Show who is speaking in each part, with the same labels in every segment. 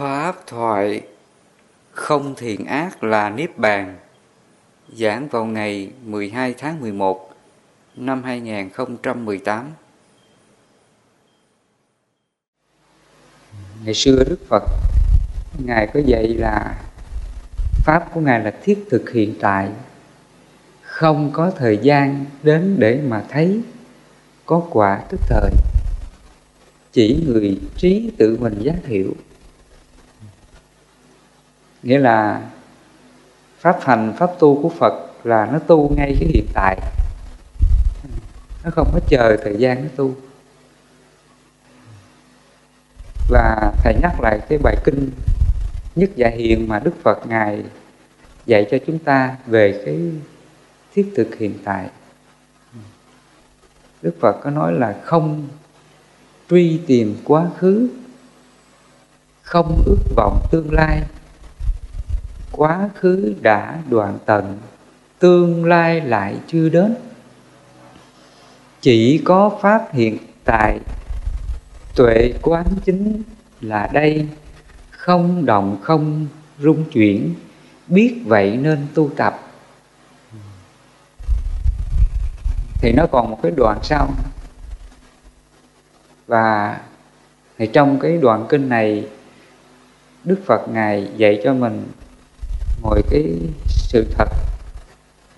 Speaker 1: Pháp thoại không thiện ác là Niết Bàn, giảng vào ngày 12 tháng 11 năm 2018. Ngày xưa Đức Phật, Ngài có dạy là Pháp của Ngài là thiết thực hiện tại. Không có thời gian đến để mà thấy Có quả tức thời. Chỉ người trí tự mình giác hiểu nghĩa là pháp hành, pháp tu của phật là nó tu ngay cái hiện tại. Nó không có chờ thời gian nó tu. Và thầy nhắc lại cái bài kinh nhất dạ hiền mà đức phật ngài dạy cho chúng ta về cái thiết thực hiện tại. Đức phật có nói là không truy tìm quá khứ, không ước vọng tương lai quá khứ đã đoạn tận, tương lai lại chưa đến. Chỉ có pháp hiện tại tuệ quán chính là đây, không động không rung chuyển, biết vậy nên tu tập. Thì nó còn một cái đoạn sau và thì trong cái đoạn kinh này, đức phật ngài dạy cho mình mọi cái sự thật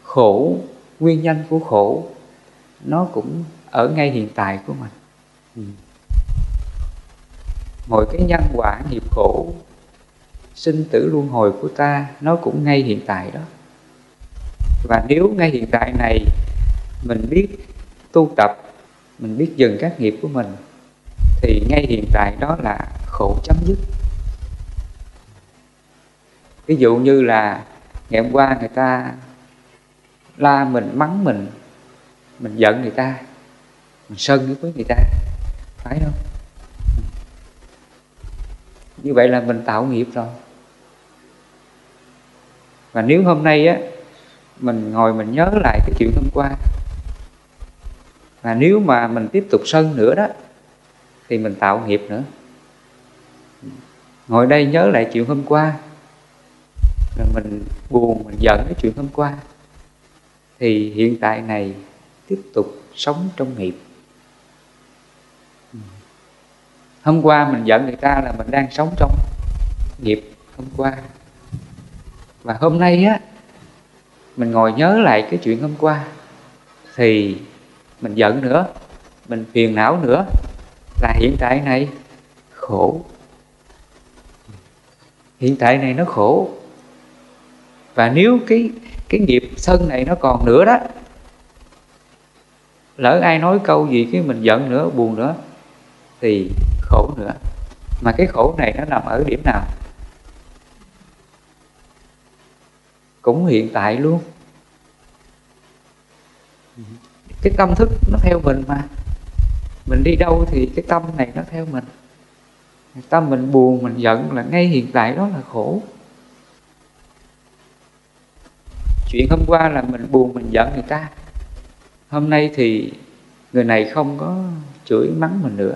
Speaker 1: khổ, nguyên nhân của khổ, nó cũng ở ngay hiện tại của mình. Ừ. mọi cái nhân quả nghiệp khổ, sinh tử luân hồi của ta, nó cũng ngay hiện tại đó. Và nếu ngay hiện tại này mình biết tu tập, mình biết dừng các nghiệp của mình, thì ngay hiện tại đó là khổ chấm dứt ví dụ như là ngày hôm qua người ta la mình, mắng mình mình giận người ta, mình sân với người ta, phải không? Như vậy là mình tạo nghiệp rồi. Và nếu hôm nay á, mình ngồi mình nhớ lại cái chuyện hôm qua, và nếu mà mình tiếp tục sân nữa đó, thì mình tạo nghiệp nữa. Ngồi đây nhớ lại chuyện hôm qua rồi mình buồn, mình giận cái chuyện hôm qua. Thì hiện tại này tiếp tục sống trong nghiệp. Hôm qua mình giận người ta là mình đang sống trong nghiệp hôm qua. Và hôm nay á, mình ngồi nhớ lại cái chuyện hôm qua. Thì mình giận nữa, mình phiền não nữa. Là hiện tại này khổ. Hiện tại này nó khổ và nếu cái cái nghiệp sân này nó còn nữa đó, lỡ ai nói câu gì cái mình giận nữa, buồn nữa, thì khổ nữa. Mà cái khổ này nó nằm ở điểm nào? Cũng hiện tại luôn. Cái tâm thức nó theo mình mà. Mình đi đâu thì cái tâm này nó theo mình. Tâm mình buồn, mình giận là ngay hiện tại đó là khổ. Chuyện hôm qua là mình buồn, mình giận người ta. Hôm nay thì người này không có chửi mắng mình nữa.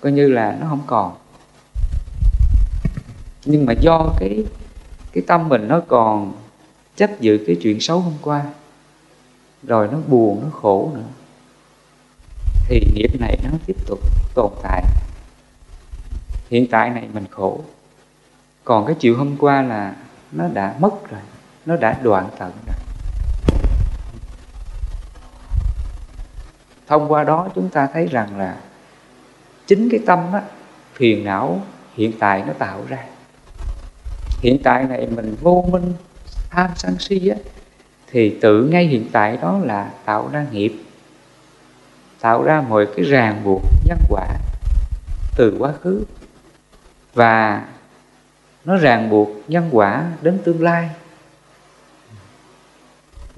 Speaker 1: Coi như là nó không còn. Nhưng mà do cái cái tâm mình nó còn chấp giữ cái chuyện xấu hôm qua, rồi nó buồn, nó khổ nữa, thì nghiệp này nó tiếp tục tồn tại. Hiện tại này mình khổ. Còn cái chuyện hôm qua là nó đã mất rồi nó đã đoạn tận rồi. Thông qua đó chúng ta thấy rằng là chính cái tâm á, phiền não hiện tại nó tạo ra. Hiện tại này mình vô minh tham sân si á, thì tự ngay hiện tại đó là tạo ra nghiệp. Tạo ra mọi cái ràng buộc nhân quả từ quá khứ. Và nó ràng buộc nhân quả đến tương lai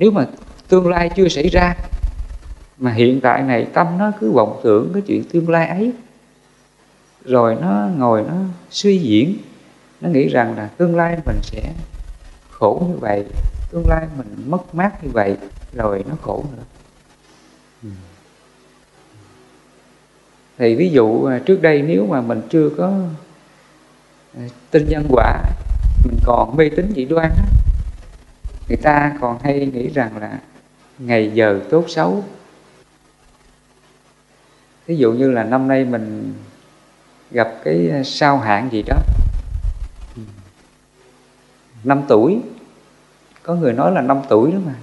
Speaker 1: nếu mà tương lai chưa xảy ra, mà hiện tại này tâm nó cứ vọng tưởng cái chuyện tương lai ấy rồi nó ngồi nó suy diễn, nó nghĩ rằng là tương lai mình sẽ khổ như vậy, tương lai mình mất mát như vậy, rồi nó khổ nữa thì ví dụ à, trước đây nếu mà mình chưa có à, tin nhân quả, mình còn mê tín dị đoan đó người ta còn hay nghĩ rằng là ngày giờ tốt xấu. Ví dụ như là năm nay mình gặp cái à, sao hạn gì đó. Năm tuổi. Có người nói là năm tuổi đó mà.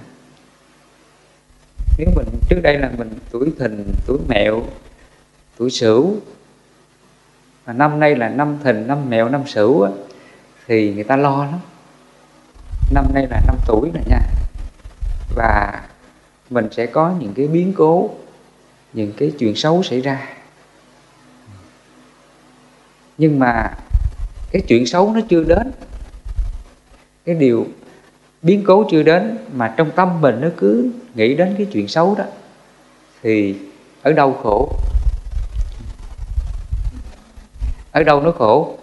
Speaker 1: Nếu mình trước đây là mình tuổi thìn tuổi mẹo tuổi sửu mà năm nay là năm thìn năm mẹo năm sửu á, thì người ta lo lắm năm nay là năm tuổi rồi nha. Và mình sẽ có những cái biến cố, những cái chuyện xấu xảy ra. Nhưng mà cái chuyện xấu nó chưa đến. Cái điều biến cố chưa đến mà trong tâm mình nó cứ nghĩ đến cái chuyện xấu đó, thì ở đâu khổ? Ở đâu nó khổ?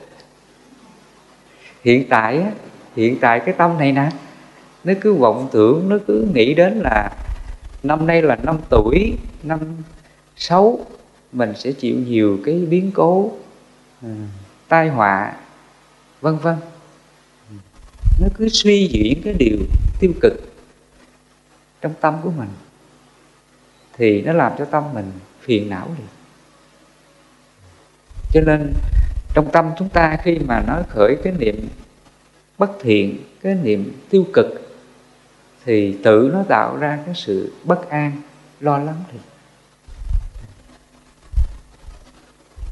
Speaker 1: Hiện tại hiện tại cái tâm này nè. Nó cứ vọng tưởng, nó cứ nghĩ đến là năm nay là năm tuổi, năm xấu mình sẽ chịu nhiều cái biến cố ờ, tai họa, vân vân. Nó cứ suy diễn cái điều tiêu cực trong tâm của mình thì nó làm cho tâm mình phiền não đi. Cho nên trong tâm chúng ta khi mà nó khởi cái niệm bất thiện cái niệm tiêu cực thì tự nó tạo ra cái sự bất an lo lắng thì.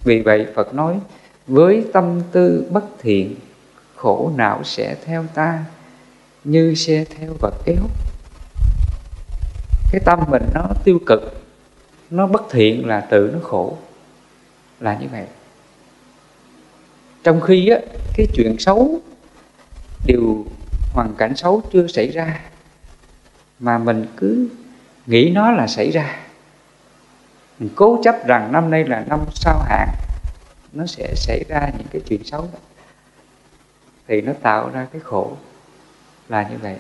Speaker 1: Vì vậy phật nói với tâm tư bất thiện khổ não sẽ theo ta như xe theo vật kéo cái tâm mình nó tiêu cực nó bất thiện là tự nó khổ là như vậy. Trong khi á, cái chuyện xấu điều hoàn cảnh xấu chưa xảy ra, mà mình cứ nghĩ nó là xảy ra. Mình cố chấp rằng năm nay là năm sao hạn, nó sẽ xảy ra những cái chuyện xấu đó. Thì nó tạo ra cái khổ là như vậy.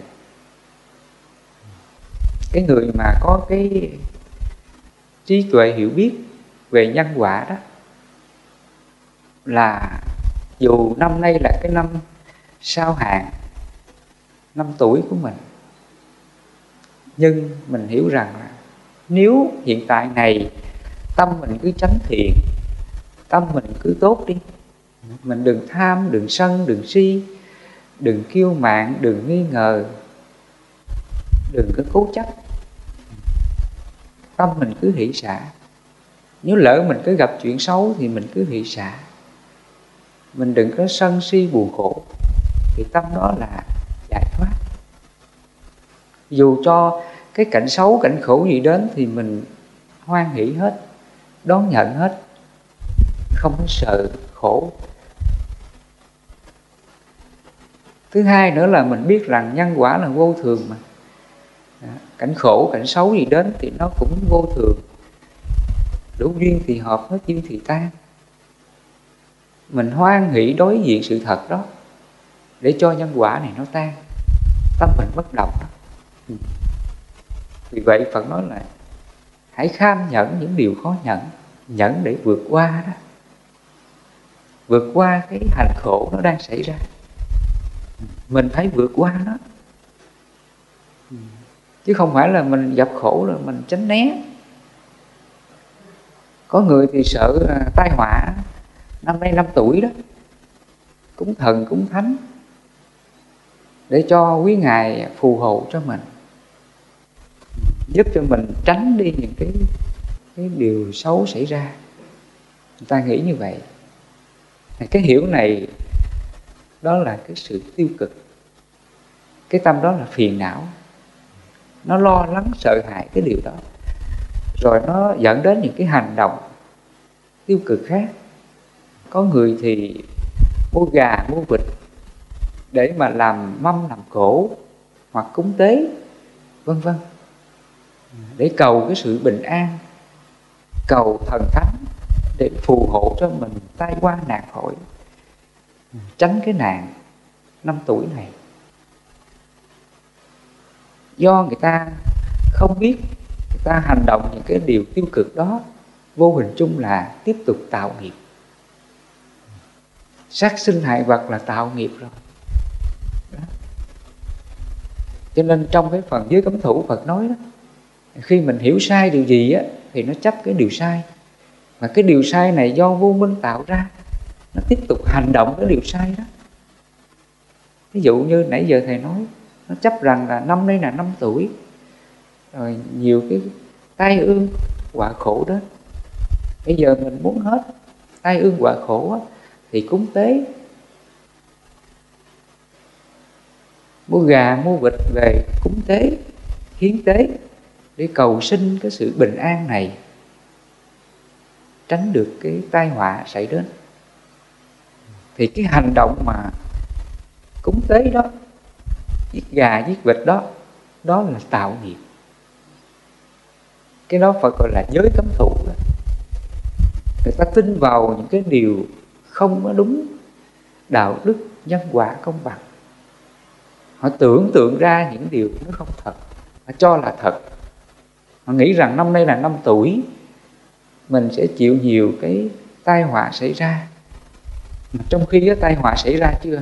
Speaker 1: Cái người mà có cái trí tuệ hiểu biết về nhân quả đó, là dù năm nay là cái năm sao hạn năm tuổi của mình. Nhưng mình hiểu rằng nếu hiện tại này tâm mình cứ tránh thiện, tâm mình cứ tốt đi, mình đừng tham, đừng sân, đừng si, đừng kiêu mạn, đừng nghi ngờ, đừng có cố chấp, tâm mình cứ hỷ xả. Nếu lỡ mình cứ gặp chuyện xấu thì mình cứ hỷ xả. Mình đừng có sân si buồn khổ thì tâm đó là giải thoát. Dù cho cái cảnh xấu, cảnh khổ gì đến thì mình hoan hỷ hết, đón nhận hết, không có sợ khổ. Thứ hai nữa là mình biết rằng nhân quả là vô thường mà. Cảnh khổ, cảnh xấu gì đến thì nó cũng vô thường. Đủ duyên thì hợp, hết duyên thì tan. Mình hoan hỷ đối diện sự thật đó để cho nhân quả này nó tan. Tâm mình bất động đó. Ừ. Vì vậy phật nói là hãy kham nhẫn những điều khó nhẫn nhẫn để vượt qua đó. Vượt qua cái hành khổ nó đang xảy ra. Mình phải vượt qua nó. Ừ. Chứ không phải là mình gặp khổ rồi mình tránh né. Có người thì sợ à, tai họa, năm nay năm tuổi đó. Cúng thần, cúng thánh để cho quý ngài phù hộ cho mình, giúp cho mình tránh đi những cái cái điều xấu xảy ra. Người ta nghĩ như vậy. Cái hiểu này, đó là cái sự tiêu cực. Cái tâm đó là phiền não. Nó lo lắng, sợ hãi cái điều đó. Rồi nó dẫn đến những cái hành động tiêu cực khác. Có người thì mua gà, mua vịt để mà làm mâm, làm cổ hoặc cúng tế, vân vân. Để cầu cái sự bình an, cầu thần thánh để phù hộ cho mình tai qua nạn khỏi, tránh cái nạn năm tuổi này. Do người ta không biết, người ta hành động những cái điều tiêu cực đó, vô hình chung là tiếp tục tạo nghiệp. Sát sinh hại vật là tạo nghiệp rồi đó cho nên trong cái phần giới cấm thủ Phật nói đó khi mình hiểu sai điều gì á thì nó chấp cái điều sai. Mà cái điều sai này do vô minh tạo ra nó tiếp tục hành động cái điều sai đó. Ví dụ như nãy giờ thầy nói nó chấp rằng là năm nay là năm tuổi rồi nhiều cái tai ương quả khổ đó. Bây giờ mình muốn hết tai ương quả khổ á, thì cúng tế. Mua gà mua vịt về cúng tế, hiến tế để cầu xin cái sự bình an này, tránh được cái tai họa xảy đến. Thì cái hành động mà cúng tế đó, giết gà, giết vịt đó đó là tạo nghiệp. Cái đó phải gọi là giới cấm thủ đó. người ta tin vào những cái điều không có đúng đạo đức nhân quả công bằng họ tưởng tượng ra những điều nó không thật. Họ cho là thật. Họ nghĩ rằng năm nay là năm tuổi. Mình sẽ chịu nhiều cái tai họa xảy ra. Mà trong khi cái tai họa xảy ra chưa?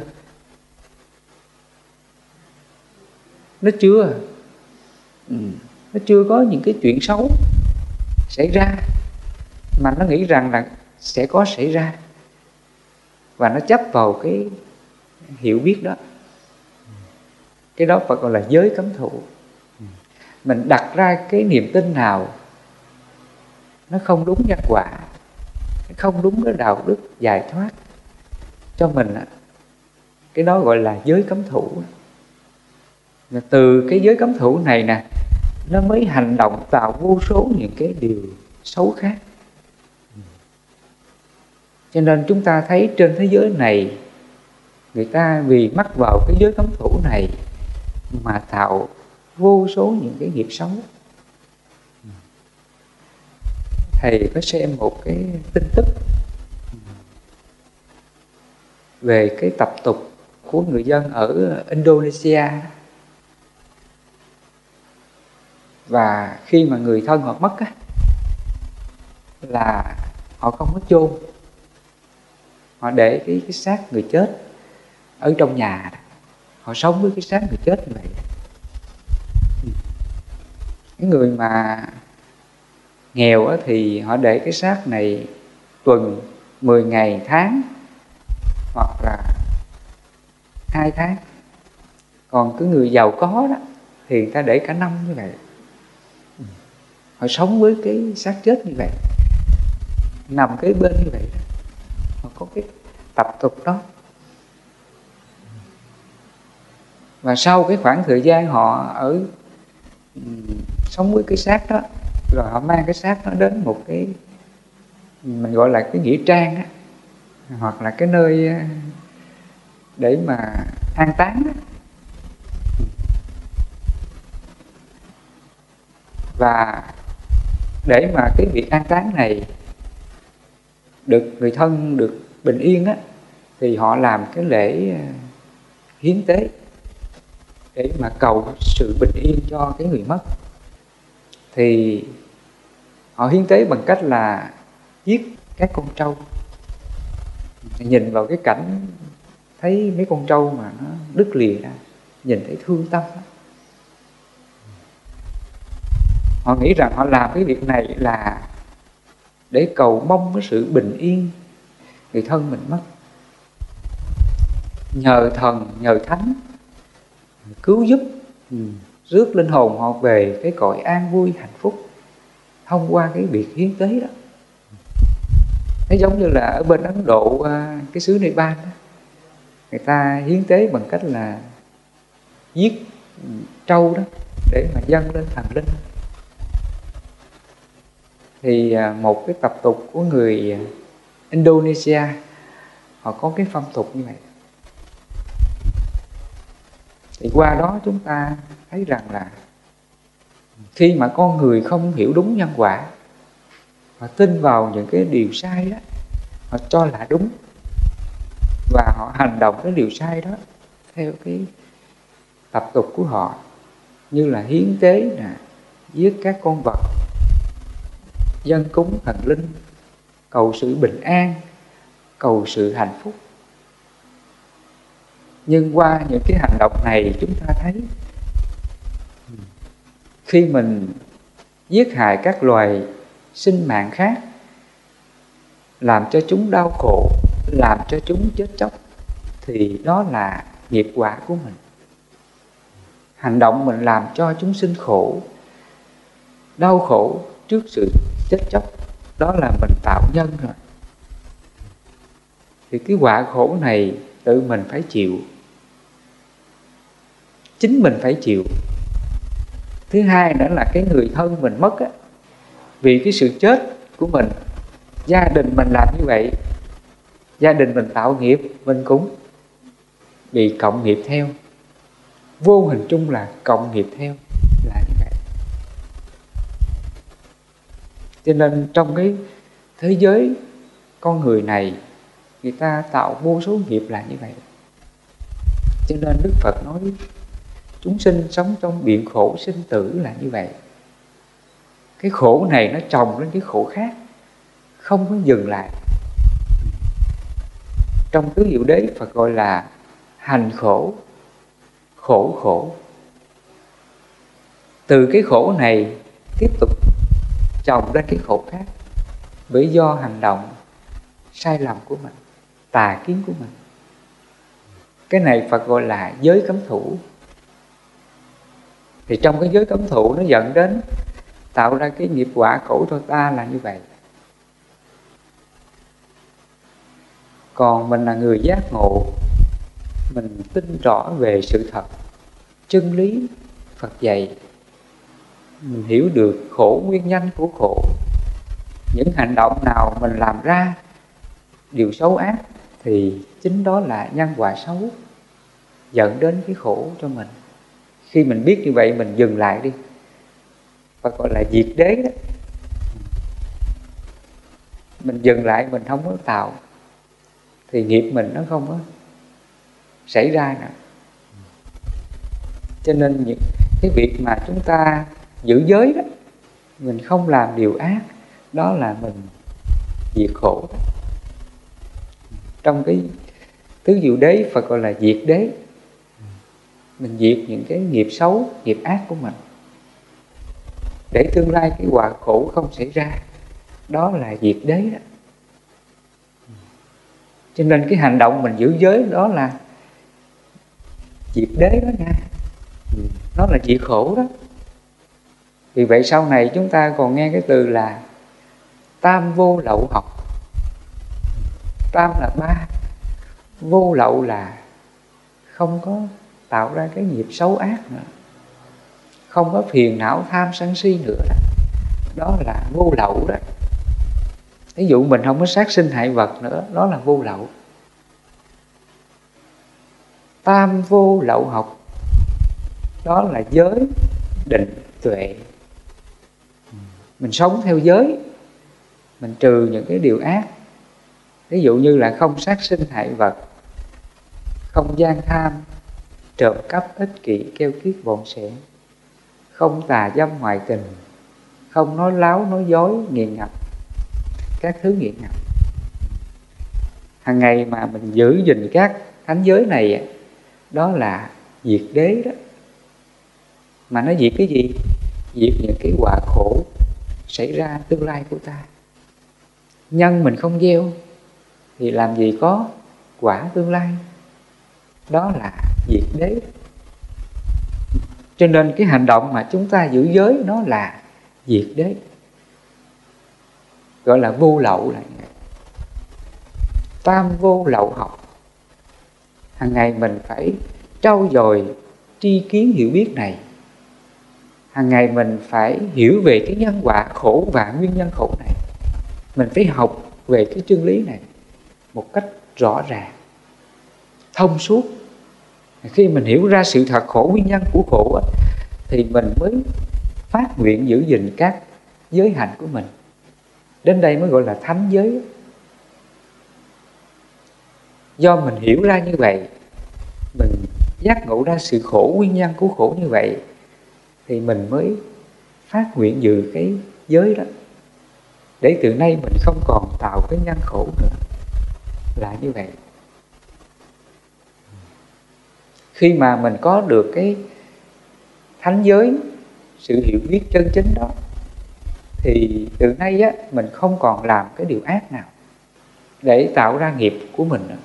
Speaker 1: Nó chưa. Ừ. nó chưa có những cái chuyện xấu xảy ra. Mà nó nghĩ rằng là sẽ có xảy ra. Và nó chấp vào cái hiểu biết đó cái đó phải gọi là giới cấm thủ. Mình đặt ra cái niềm tin nào, nó không đúng nhân quả nó không đúng cái đạo đức giải thoát, cho mình cái đó gọi là giới cấm thủ. Và từ cái giới cấm thủ này nè, nó mới hành động tạo vô số những cái điều xấu khác. Cho nên chúng ta thấy trên thế giới này, người ta vì mắc vào cái giới cấm thủ này mà tạo vô số những cái nghiệp xấu thầy có xem một cái tin tức về cái tập tục của người dân ở Indonesia. Và khi mà người thân họ mất á, là họ không có chôn. Họ để cái cái xác người chết ở trong nhà họ sống với cái xác người chết như vậy. Cái người mà nghèo á, thì họ để cái xác này tuần 10 ngày tháng hoặc là hai tháng. Còn cái người giàu có đó thì người ta để cả năm như vậy. Họ sống với cái xác chết như vậy. Nằm kế bên như vậy họ có cái tập tục đó. Và sau cái khoảng thời gian họ ở ừ, sống với cái xác đó, rồi họ mang cái xác nó đến một cái, mình gọi là cái nghĩa trang á, hoặc là cái nơi ờ, để mà an táng và để mà cái việc an táng này được người thân được bình yên á, thì họ làm cái lễ ờ, hiến tế để mà cầu sự bình yên cho cái người mất. Thì họ hiến tế bằng cách là giết các con trâu. Nhìn vào cái cảnh thấy mấy con trâu mà nó đứt lìa ra, nhìn thấy thương tâm. Họ nghĩ rằng họ làm cái việc này là để cầu mong cái sự bình yên người thân mình mất. Nhờ thần, nhờ thánh cứu giúp ừ, rước linh hồn họ về cái cõi an vui, hạnh phúc thông qua cái việc hiến tế đó. Nó giống như là ở bên ấn độ à, cái xứ này ban đó, người ta hiến tế bằng cách là giết ừ, trâu đó để mà dâng lên thần linh. Thì à, một cái tập tục của người Indonesia, họ có cái phong tục như vậy thì qua đó chúng ta thấy rằng là khi mà con người không hiểu đúng nhân quả họ tin vào những cái điều sai đó, họ cho là đúng và họ hành động cái điều sai đó theo cái tập tục của họ, như là hiến tế nè, giết các con vật, dân cúng thần linh, cầu sự bình an, cầu sự hạnh phúc nhưng qua những cái hành động này chúng ta thấy, khi mình giết hại các loài sinh mạng khác, làm cho chúng đau khổ, làm cho chúng chết chóc, thì đó là nghiệp quả của mình. Hành động mình làm cho chúng sinh khổ, đau khổ trước sự chết chóc, đó là mình tạo nhân rồi. Thì cái quả khổ này tự mình phải chịu chính mình phải chịu. Thứ hai nữa là cái người thân mình mất á, vì cái sự chết của mình, gia đình mình làm như vậy, gia đình mình tạo nghiệp, mình cũng bị cộng nghiệp theo. Vô hình chung là cộng nghiệp theo là như vậy. Cho nên trong cái thế giới con người này, người ta tạo vô số nghiệp là như vậy. Cho nên đức phật nói chúng sinh sống trong biển khổ, sinh tử là như vậy. Cái khổ này nó chồng lên cái khổ khác, không có dừng lại. Trong tứ diệu đế, Phật gọi là hành khổ khổ khổ. Từ cái khổ này tiếp tục chồng ra cái khổ khác, bởi do hành động sai lầm của mình, tà kiến của mình. Cái này Phật gọi là giới cấm thủ thì trong cái giới cấm thụ nó dẫn đến tạo ra cái nghiệp quả khổ cho ta là như vậy. Còn mình là người giác ngộ, mình tin rõ về sự thật, chân lý phật dạy, mình hiểu được khổ, nguyên nhân của khổ. Những hành động nào mình làm ra, điều xấu ác, thì chính đó là nhân quả xấu, dẫn đến cái khổ cho mình khi mình biết như vậy, mình dừng lại đi. Và gọi là diệt đế đó. Mình dừng lại, mình không có tạo. Thì nghiệp mình nó không có xảy ra nữa cho nên những cái việc mà chúng ta giữ giới đó, mình không làm điều ác, đó là mình diệt khổ đó. trong cái tứ diệu đế, Phật gọi là diệt đế mình diệt những cái nghiệp xấu, nghiệp ác của mình. Để tương lai cái quả khổ không xảy ra, đó là diệt đế đó. Cho nên cái hành động mình giữ giới đó là diệt đế đó nha. Nó là diệt khổ đó. Vì vậy sau này chúng ta còn nghe cái từ là tam vô lậu học. Tam là ba, vô lậu là không có tạo ra cái nghiệp xấu ác nữa. Không có phiền não tham sân si nữa. Đó, đó là vô lậu đó. Ví dụ mình không có sát sinh hại vật nữa đó là vô lậu. Tam vô lậu học. Đó là giới định tuệ. Mình sống theo giới. Mình trừ những cái điều ác. Ví dụ như là không sát sinh hại vật không gian tham trộm cắp ích kỷ keo kiết bộn sẻ. Không tà dâm ngoại tình, không nói láo nói dối nghiền ngập, các thứ nghiện ngập. Hàng ngày mà mình giữ gìn các thánh giới này đó là diệt đế đó. Mà nó diệt cái gì? Diệt những cái quả khổ xảy ra tương lai của ta. Nhân mình không gieo thì làm gì có quả tương lai? Đó là diệt đế. Cho nên cái hành động mà chúng ta giữ giới nó là diệt đế. Gọi là vô lậu là tam vô lậu học. Hàng ngày mình phải trau dồi tri kiến hiểu biết này. Hàng ngày mình phải hiểu về cái nhân quả khổ và nguyên nhân khổ này. Mình phải học về cái chân lý này một cách rõ ràng, thông suốt khi mình hiểu ra sự thật khổ nguyên nhân của khổ thì mình mới phát nguyện giữ gìn các giới hạnh của mình. Đến đây mới gọi là thánh giới. Do mình hiểu ra như vậy, mình giác ngộ ra sự khổ nguyên nhân của khổ như vậy, thì mình mới phát nguyện giữ cái giới đó. Để từ nay mình không còn tạo cái nhân khổ nữa. Là như vậy. Khi mà mình có được cái thánh giới, sự hiểu biết chân chính đó, thì từ nay á, mình không còn làm cái điều ác nào để tạo ra nghiệp của mình nữa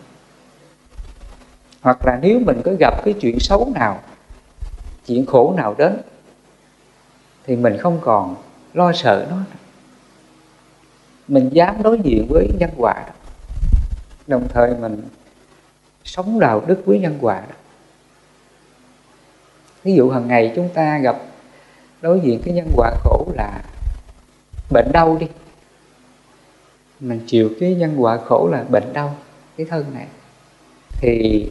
Speaker 1: hoặc là nếu mình có gặp cái chuyện xấu nào, chuyện khổ nào đến, thì mình không còn lo sợ nó mình dám đối diện với nhân quả đó. đồng thời mình sống đạo đức với nhân quả đó ví dụ hàng ngày chúng ta gặp đối diện cái nhân quả khổ là bệnh đau đi. Mình chịu cái nhân quả khổ là bệnh đau, cái thân này. Thì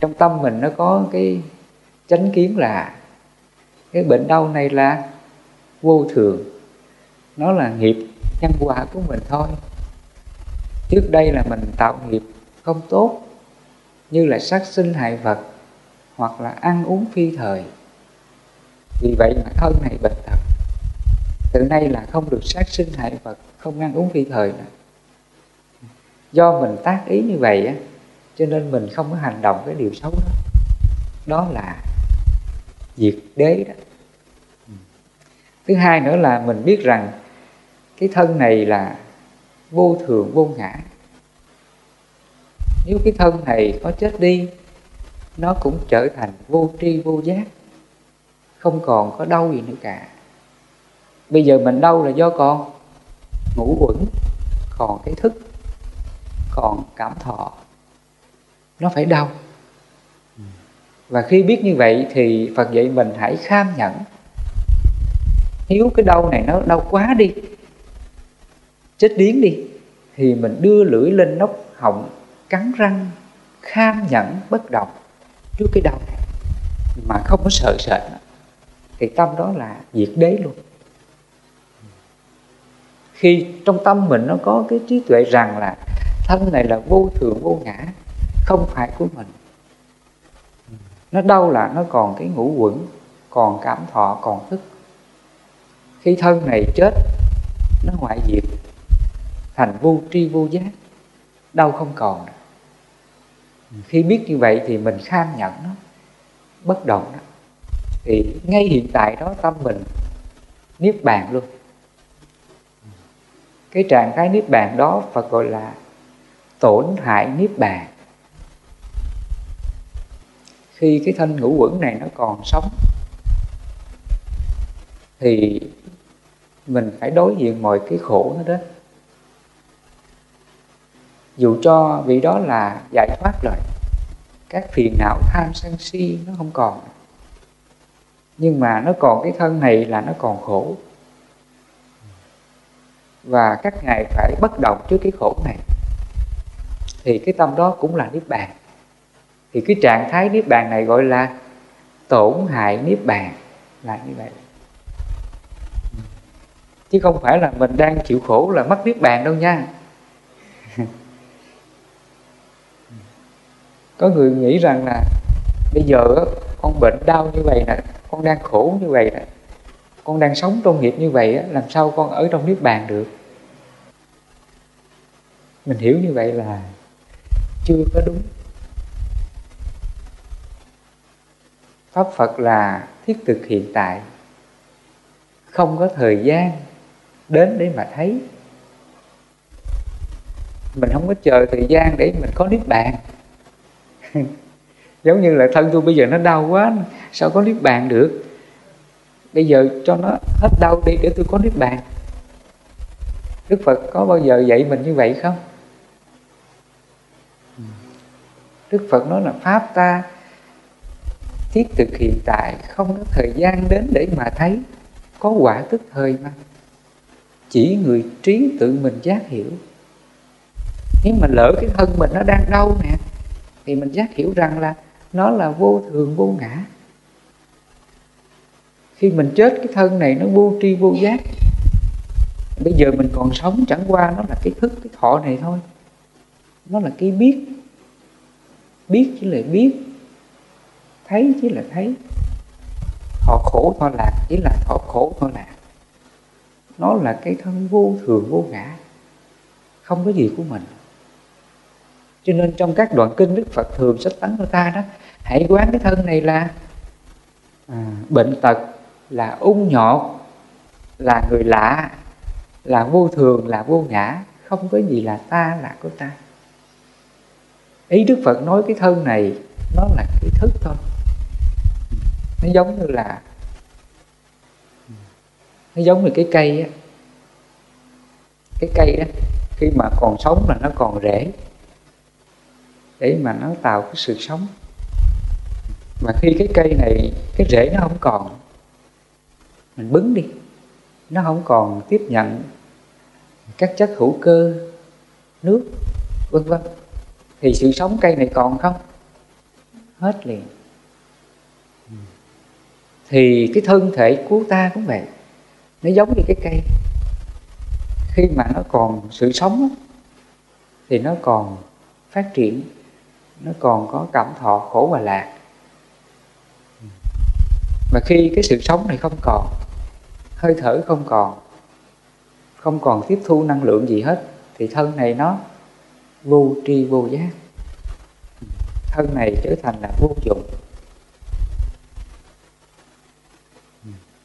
Speaker 1: trong tâm mình nó có cái chánh kiến là cái bệnh đau này là vô thường. Nó là nghiệp nhân quả của mình thôi. Trước đây là mình tạo nghiệp không tốt, như là sát sinh hại vật hoặc là ăn uống phi thời. Vì vậy mà thân này bệnh tật, từ nay là không được sát sinh hại vật không ăn uống phi thời nữa. Do mình tác ý như vậy á, cho nên mình không có hành động cái điều xấu đó. Đó là diệt đế đó. Thứ hai nữa là mình biết rằng cái thân này là vô thường vô ngã. Nếu cái thân này có chết đi nó cũng trở thành vô tri vô giác. Không còn có đau gì nữa cả. Bây giờ mình đau là do con ngủ quẩn còn cái thức, còn cảm thọ. Nó phải đau. Và khi biết như vậy thì Phật dạy mình hãy kham nhẫn. Hiếu cái đau này nó đau quá đi, Chết điếng đi, Thì mình đưa lưỡi lên nóc họng Cắn răng, Kham nhẫn, bất động. Trước cái đau này Mà không có sợ sệt. Thì tâm đó là diệt đế luôn. Khi trong tâm mình nó có cái trí tuệ rằng là Thân này là vô thường, vô ngã, Không phải của mình. Nó đau là nó còn cái ngũ quẩn, còn cảm thọ, còn thức. Khi thân này chết, nó ngoại diệt, thành vô tri, vô giác, đau không còn khi biết như vậy thì mình kham nhận nó, bất động đó. Thì ngay hiện tại đó tâm mình niết bàn luôn. Cái trạng thái niết bàn đó Phật gọi là tổn hại niết bàn. Khi cái thân ngũ quẩn này nó còn sống, thì mình phải đối diện mọi cái khổ nó đó dù cho vị đó là giải thoát rồi các phiền não tham sân si nó không còn. Nhưng mà nó còn, cái thân này là nó còn khổ. Và các ngài phải bất động trước cái khổ này. Thì cái tâm đó cũng là niết bàn. Thì cái trạng thái niết bàn này gọi là tổn hại niết bàn, là như vậy. Chứ không phải là mình đang chịu khổ là mất niết bàn đâu nha. Có người nghĩ rằng là bây giờ con bệnh đau như vậy nè, con đang khổ như vậy nè, con đang sống trong nghiệp như vậy làm sao con ở trong niết bàn được? Mình hiểu như vậy là chưa có đúng. Pháp Phật là thiết thực hiện tại. Không có thời gian đến để mà thấy. Mình không có chờ thời gian để mình có niết bàn. Giống như là thân tôi bây giờ nó đau quá, Sao có niết bàn được? Bây giờ cho nó hết đau đi để tôi có niết bàn. Đức Phật có bao giờ dạy mình như vậy không? Đức Phật nói là Pháp ta thiết thực hiện tại, không có thời gian đến để mà thấy. Có quả tức thời mà. Chỉ người trí tự mình giác hiểu. Nếu mà lỡ cái thân mình nó đang đau nè thì mình giác hiểu rằng là nó là vô thường, vô ngã. Khi mình chết, cái thân này nó vô tri, vô giác. Bây giờ mình còn sống, chẳng qua nó là cái thức, cái thọ này thôi. Nó là cái biết. Biết chỉ là biết. Thấy chỉ là thấy. Thọ khổ, thọ lạc chỉ là thọ khổ, thọ lạc. Nó là cái thân vô thường, vô ngã. Không có gì của mình cho nên trong các đoạn kinh Đức Phật thường sách tấn người ta đó hãy quán cái thân này là à, bệnh tật là ung nhọt là người lạ là vô thường là vô ngã không có gì là ta là của ta. Ý đức phật nói cái thân này nó là cái thức thôi. Nó giống như là nó giống như cái cây á. Cái cây đó khi mà còn sống là nó còn rễ để mà nó tạo cái sự sống. Mà khi cái cây này, cái rễ nó không còn, mình bứng đi. Nó không còn tiếp nhận các chất hữu cơ, nước, vân vân. Thì sự sống cây này còn không? Hết liền. Thì cái thân thể của ta cũng vậy. Nó giống như cái cây. Khi mà nó còn sự sống thì nó còn phát triển nó còn có cảm thọ khổ và lạc. Mà khi cái sự sống này không còn hơi thở không còn không còn tiếp thu năng lượng gì hết thì thân này nó vô tri vô giác. Thân này trở thành là vô dụng.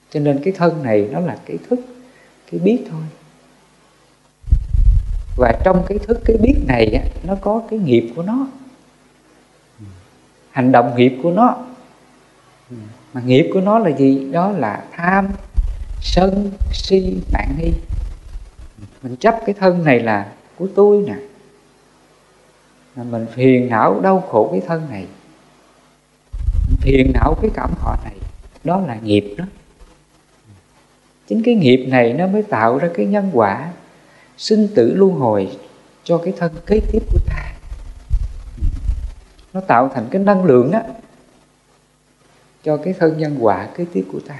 Speaker 1: Cho nên cái thân này nó là cái thức cái biết thôi. Và trong cái thức cái biết này á, nó có cái nghiệp của nó hành động nghiệp của nó. Ừ, mà nghiệp của nó là gì? Đó là tham, sân, si, mạng nghi. Mình chấp cái thân này là của tôi nè. Mà mình phiền não đau khổ cái thân này. Mình phiền não cái cảm thọ này. Đó là nghiệp đó. Chính cái nghiệp này nó mới tạo ra cái nhân quả, sinh tử luân hồi cho cái thân kế tiếp của nó tạo thành cái năng lượng á, cho cái thân nhân quả kế tiếp của ta.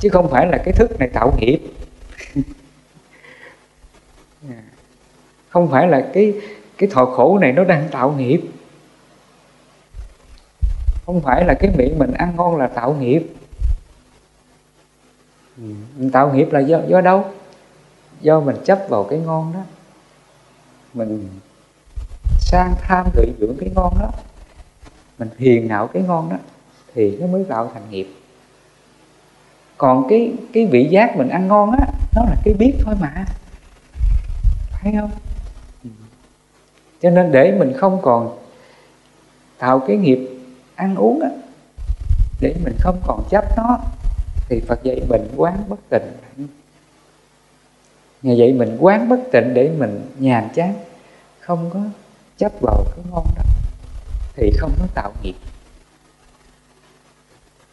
Speaker 1: Chứ không phải là cái thức này tạo nghiệp. Không phải là cái cái thọ khổ này nó đang tạo nghiệp. Không phải là cái miệng mình ăn ngon là tạo nghiệp. Mình tạo nghiệp là do do đâu? Do mình chấp vào cái ngon đó. Mình sang tham lợi dưỡng cái ngon đó, mình hiền não cái ngon đó, thì nó mới tạo thành nghiệp. Còn cái cái vị giác mình ăn ngon á, nó là cái biết thôi mà. Phải không? Cho nên để mình không còn tạo cái nghiệp ăn uống á, để mình không còn chấp nó, thì Phật dạy mình quán bất tịnh. Ngày vậy mình quán bất tịnh để mình nhàn chán, Không có chấp vào cái ngon đó, Thì không có tạo nghiệp.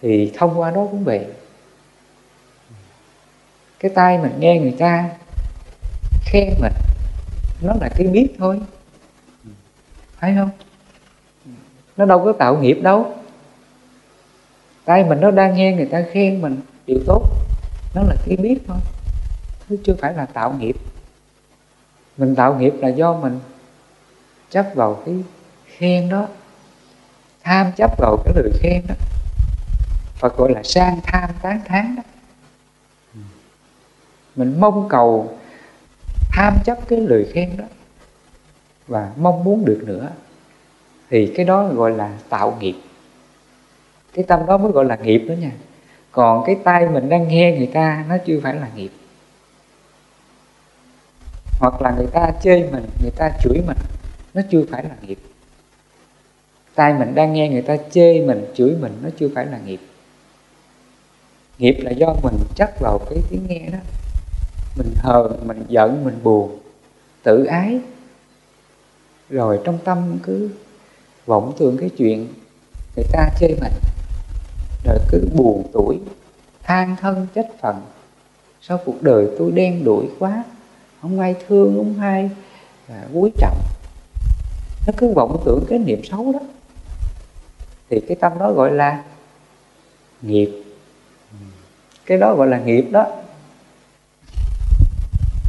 Speaker 1: Thì thông qua đó cũng vậy. Cái tay mình nghe người ta khen mình Nó là cái biết thôi. Phải không? Nó đâu có tạo nghiệp đâu. Tay mình nó đang nghe người ta khen mình, điều tốt, nó là cái biết thôi. Chứ chưa phải là tạo nghiệp. Mình tạo nghiệp là do mình chấp vào cái khen đó, tham chấp vào cái lời khen đó Phật gọi là sang tham tán thán đó. Mình mong cầu tham chấp cái lời khen đó và mong muốn được nữa, thì cái đó gọi là tạo nghiệp. Cái tâm đó mới gọi là nghiệp đó nha. Còn cái tay mình đang nghe người ta nó chưa phải là nghiệp. Hoặc là người ta chê mình, người ta chửi mình nó chưa phải là nghiệp. Tai mình đang nghe người ta chê mình, chửi mình, nó chưa phải là nghiệp. Nghiệp là do mình chấp vào cái tiếng nghe đó. Mình hờn, mình giận, mình buồn, tự ái. Rồi trong tâm cứ vọng tưởng cái chuyện người ta chê mình. Rồi cứ buồn tuổi, than thân trách phận. Sao cuộc đời tôi đen đuổi quá, không ai thương, không ai và quý trọng nó cứ vọng tưởng cái niệm xấu đó. Thì cái tâm đó gọi là nghiệp. Cái đó gọi là nghiệp đó.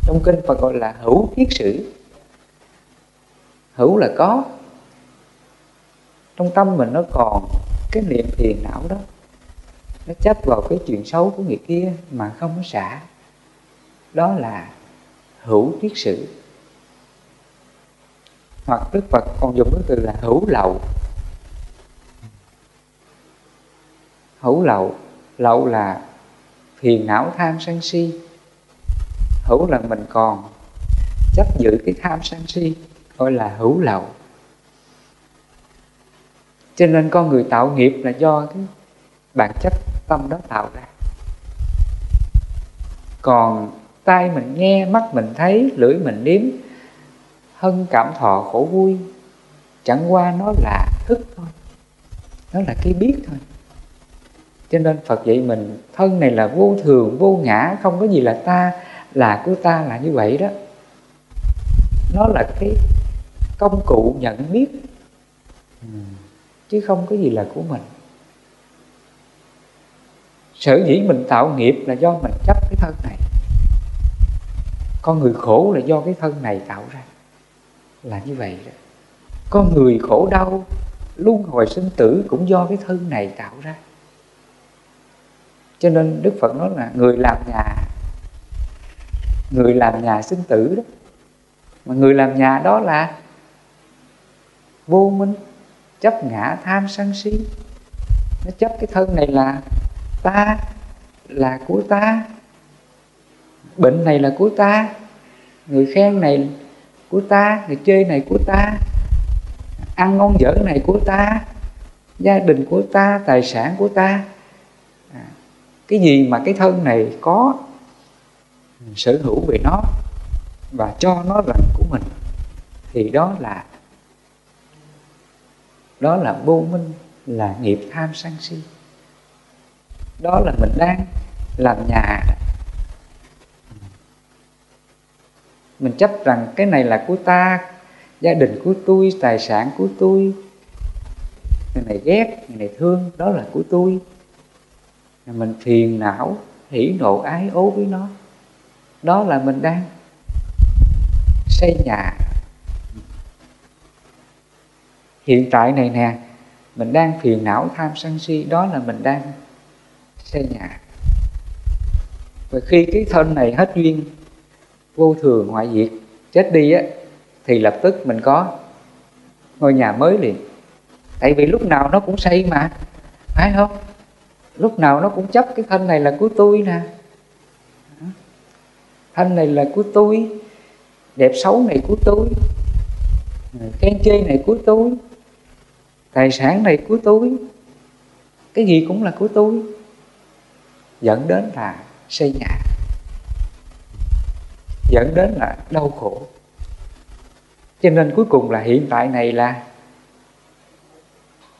Speaker 1: Trong kinh Phật gọi là hữu kiết sử. Hữu là có. Trong tâm mình nó còn cái niệm phiền não đó. Nó chấp vào cái chuyện xấu của người kia mà không có xả. Đó là hữu kiết sử hoặc đức phật còn dùng cái từ là hữu lậu. Hữu lậu lậu là phiền não tham sân si. Hữu là mình còn, chấp giữ cái tham sân si gọi là hữu lậu. Cho nên con người tạo nghiệp là do cái bản chất tâm đó tạo ra. Còn tai mình nghe, mắt mình thấy, lưỡi mình nếm thân cảm thọ khổ vui. Chẳng qua nó là thức thôi. Nó là cái biết thôi. Cho nên Phật dạy mình, thân này là vô thường, vô ngã, không có gì là ta, là của ta là như vậy đó. Nó là cái công cụ nhận biết. Chứ không có gì là của mình. Sở dĩ mình tạo nghiệp là do mình chấp cái thân này. Con người khổ là do cái thân này tạo ra là như vậy đó. Con người khổ đau, luân hồi sinh tử cũng do cái thân này tạo ra. Cho nên đức phật nói là người làm nhà, người làm nhà sinh tử đó. Mà người làm nhà đó là vô minh, chấp ngã, tham sân si. Nó chấp cái thân này là ta, là của ta. Bệnh này là của ta. Người khen này của ta người chơi này của ta ăn ngon dở này của ta gia đình của ta tài sản của ta. À, cái gì mà cái thân này có sở hữu về nó và cho nó là của mình thì đó là đó là vô minh là nghiệp tham sân si. Đó là mình đang làm nhà mình chấp rằng cái này là của ta, gia đình của tôi, tài sản của tôi. Người này ghét người này thương, đó là của tôi. Mình phiền não, hỉ nộ, ái ố với nó. Đó là mình đang xây nhà. Hiện tại này nè, mình đang phiền não, tham sân si, đó là mình đang xây nhà. Và khi cái thân này hết duyên vô thường hoại diệt, chết đi á, thì lập tức mình có ngôi nhà mới liền. Tại vì lúc nào nó cũng xây mà, phải không? Lúc nào nó cũng chấp cái thân này là của tôi nè. Thân này là của tôi, đẹp xấu này của tôi, khen chê này của tôi, tài sản này của tôi, cái gì cũng là của tôi. Dẫn đến là xây nhà dẫn đến là đau khổ. Cho nên cuối cùng là hiện tại này là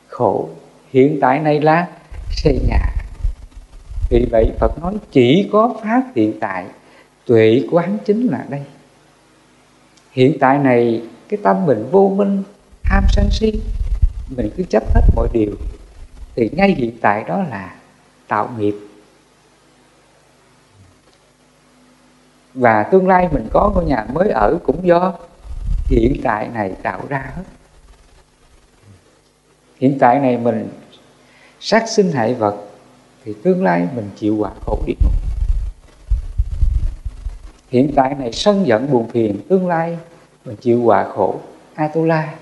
Speaker 1: khổ. Hiện tại này là xây nhà. Vì vậy phật nói chỉ có pháp hiện tại, tuệ quán chính là đây. Hiện tại này, cái tâm mình vô minh, tham sân si, mình cứ chấp hết mọi điều. Thì ngay hiện tại đó là tạo nghiệp. Và tương lai mình có ngôi nhà mới ở cũng do hiện tại này tạo ra hết. Hiện tại này mình sát sinh hại vật thì tương lai mình chịu quả khổ địa ngục. Hiện tại này sân giận buồn phiền, tương lai mình chịu quả khổ Atula.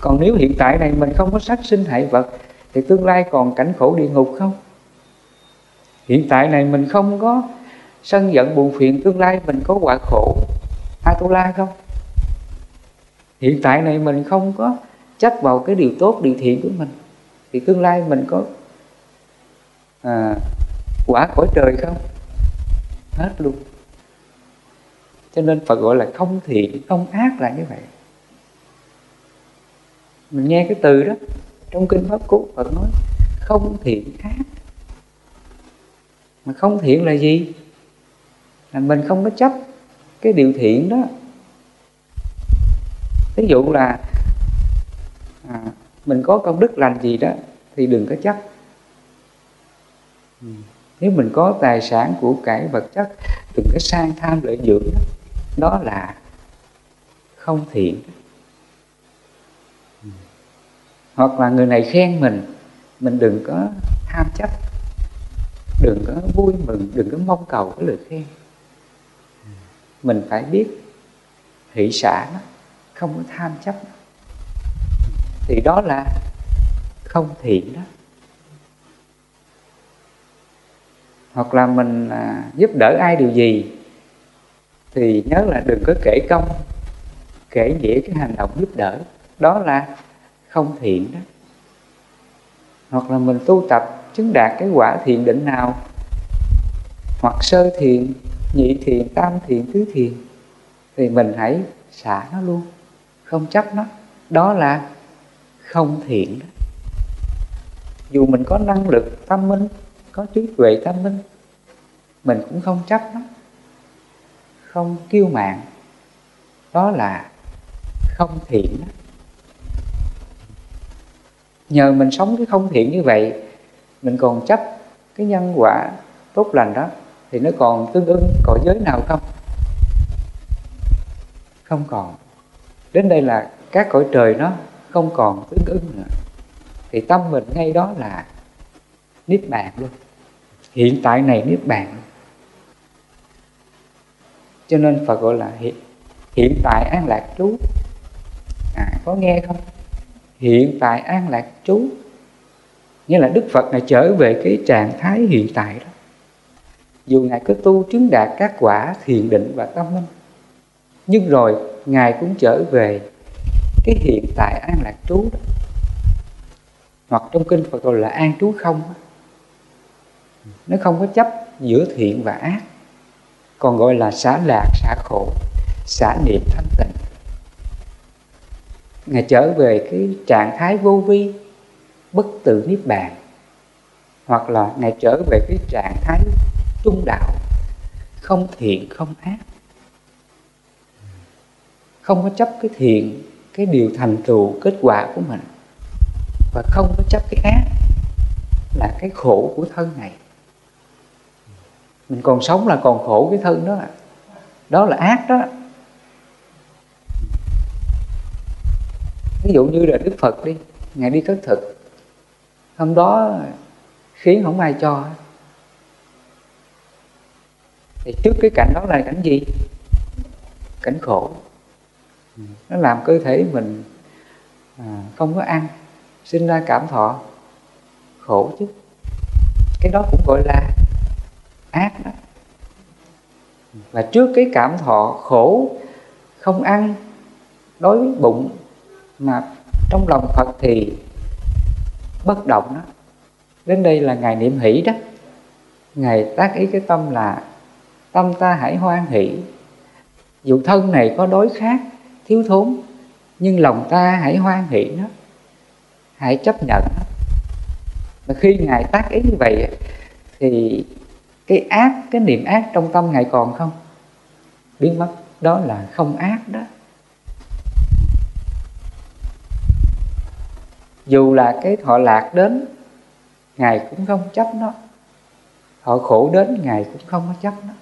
Speaker 1: Còn nếu hiện tại này mình không có sát sinh hại vật thì tương lai còn cảnh khổ địa ngục không? Hiện tại này mình không có sân giận buồn phiền tương lai mình có quả khổ. Atula không? Hiện tại này mình không có chấp vào cái điều tốt điều thiện của mình. Thì tương lai mình có à, quả cõi trời không? Hết luôn. Cho nên Phật gọi là không thiện không ác là như vậy. Mình nghe cái từ đó trong kinh pháp cú Phật nói không thiện ác. Mà không thiện là gì? Mình không có chấp cái điều thiện đó ví dụ là à, mình có công đức lành gì đó thì đừng có chấp ừ. nếu mình có tài sản của cải vật chất đừng có sang tham lợi dưỡng đó, đó là không thiện ừ. hoặc là người này khen mình mình đừng có tham chấp đừng có vui mừng đừng có mong cầu cái lời khen mình phải biết hỷ xả nó, không có tham chấp nó. thì đó là không thiện đó. Hoặc là mình à, giúp đỡ ai điều gì, thì nhớ là đừng có kể công, kể nghĩa cái hành động giúp đỡ. Đó là không thiện đó. Hoặc là mình tu tập chứng đạt cái quả thiện định nào, hoặc sơ thiền nhị thiền tam thiền tứ thiền thì mình hãy xả nó luôn. Không chấp nó. Đó là không thiện đó. Dù mình có năng lực tâm minh, có trí tuệ tâm minh, mình cũng không chấp nó. Không kiêu mạn. Đó là không thiện đó. nhờ mình sống cái không thiện như vậy, mình còn chấp cái nhân quả tốt lành đó thì nó còn tương ứng cõi giới nào không? Không còn. Đến đây là các cõi trời nó không còn tương ứng nữa. Thì tâm mình ngay đó là niết bàn luôn. Hiện tại này niết bàn. Cho nên phật gọi là hiện, hiện tại an lạc trú. À, có nghe không? Hiện tại an lạc trú. Nghĩa là đức phật này trở về cái trạng thái hiện tại đó dù ngài cứ tu chứng đạt các quả thiền định và tâm minh nhưng rồi ngài cũng trở về cái hiện tại an lạc trú đó. Hoặc trong kinh phật gọi là an trú không nó không có chấp giữa thiện và ác, còn gọi là xả lạc, xả khổ, xả niệm thanh tịnh. Ngài trở về cái trạng thái vô vi, bất tự niết bàn, hoặc là ngài trở về cái trạng thái trung đạo, không thiện, không ác. Không có chấp cái thiện, cái điều thành tựu, kết quả của mình. Và không có chấp cái ác là cái khổ của thân này. Mình còn sống là còn khổ cái thân đó đó là ác đó. Ví dụ như là đức phật đi, ngài đi khất thực. Hôm đó khiến không ai cho thì trước cái cảnh đó là cảnh gì? Cảnh khổ. Nó làm cơ thể mình à, không có ăn sinh ra cảm thọ. Khổ chứ. Cái đó cũng gọi là ác đó. Và trước cái cảm thọ khổ không ăn đói bụng mà trong lòng Phật thì bất động đó. Đến đây là ngày niệm hỷ đó. Ngày tác ý cái tâm là tâm ta hãy hoan hỷ. Dù thân này có đối khác, thiếu thốn, nhưng lòng ta hãy hoan hỷ nó. Hãy chấp nhận mà khi ngài tác ý như vậy, thì cái ác, cái niệm ác trong tâm ngài còn không? Biến mất, đó là không ác đó. Dù là cái thọ lạc đến, ngài cũng không chấp nó. Thọ khổ đến, ngài cũng không có chấp nó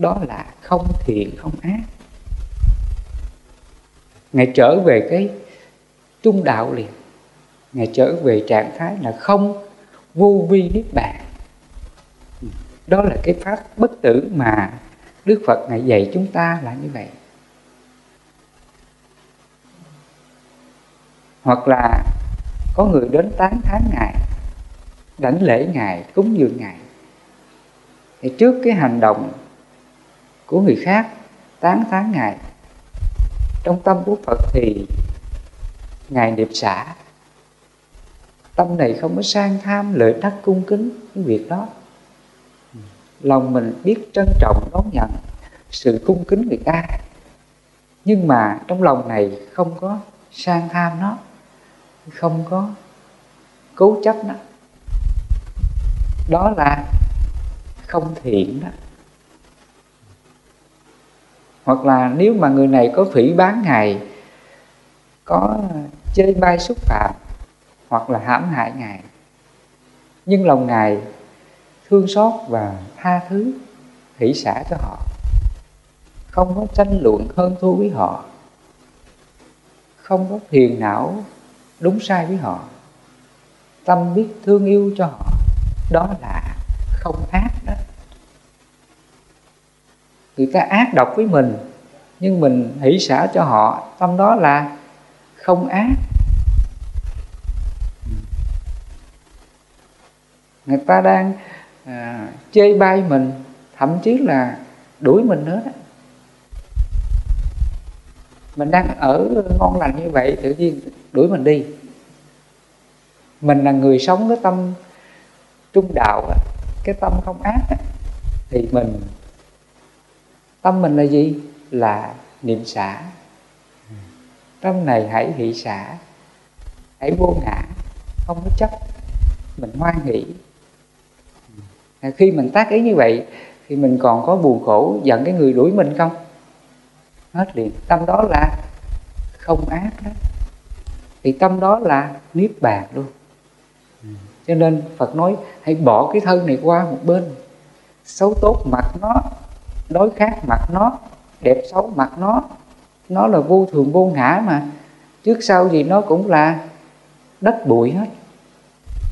Speaker 1: đó là không thiện, không ác. Ngài trở về cái trung đạo liền. Ngài trở về trạng thái là không vô vi niết bàn. Đó là cái pháp bất tử mà đức phật ngài dạy chúng ta là như vậy. Hoặc là có người đến tán thán ngài, đảnh lễ ngài, cúng dường ngài. Thì trước cái hành động của người khác tán thán ngài. Trong tâm của phật thì ngài niệm xả. Tâm này không có sang tham lợi đắc cung kính những việc đó. Lòng mình biết trân trọng, đón nhận sự cung kính người ta. Nhưng mà trong lòng này không có sang tham nó, không có cố chấp nó. Đó là không thiện đó hoặc là nếu mà người này có phỉ bán ngài, có chơi bai xúc phạm hoặc là hãm hại ngài, nhưng lòng ngài thương xót và tha thứ, hỷ xả cho họ, không có tranh luận hơn thua với họ, không có phiền não đúng sai với họ, tâm biết thương yêu cho họ, đó là không ác đó người ta ác độc với mình nhưng mình hỷ xả cho họ tâm đó là không ác. Người ta đang à, chê bai mình thậm chí là đuổi mình nữa đó mình đang ở ngon lành như vậy tự nhiên đuổi mình đi. Mình là người sống với tâm trung đạo cái tâm không ác thì mình tâm mình là gì? Là niệm xả. Tâm này hãy hỷ xả, hãy vô ngã, không có chấp. Mình hoan hỷ. Khi mình tác ý như vậy, thì mình còn có buồn khổ giận cái người đuổi mình không? Hết liền. Tâm đó là không ác đó. Thì tâm đó là niết bàn luôn. Cho nên phật nói, hãy bỏ cái thân này qua một bên. Xấu tốt mặt nó đối khác mặt nó, đẹp xấu mặt nó. Nó là vô thường vô ngã mà. Trước sau gì nó cũng là đất bụi hết.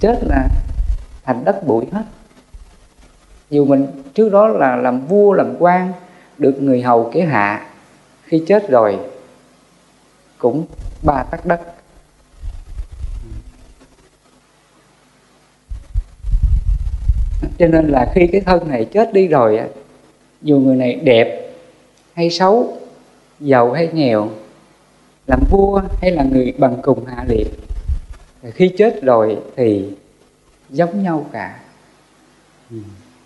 Speaker 1: Chết là thành đất bụi hết. Dù mình, trước đó là làm vua, làm quan, được người hầu kế hạ, khi chết rồi cũng ba tắc đất. Cho nên là khi cái thân này chết đi rồi dù người này đẹp hay xấu, giàu hay nghèo, làm vua hay là người bằng cùng hạ liệt khi chết rồi thì giống nhau cả.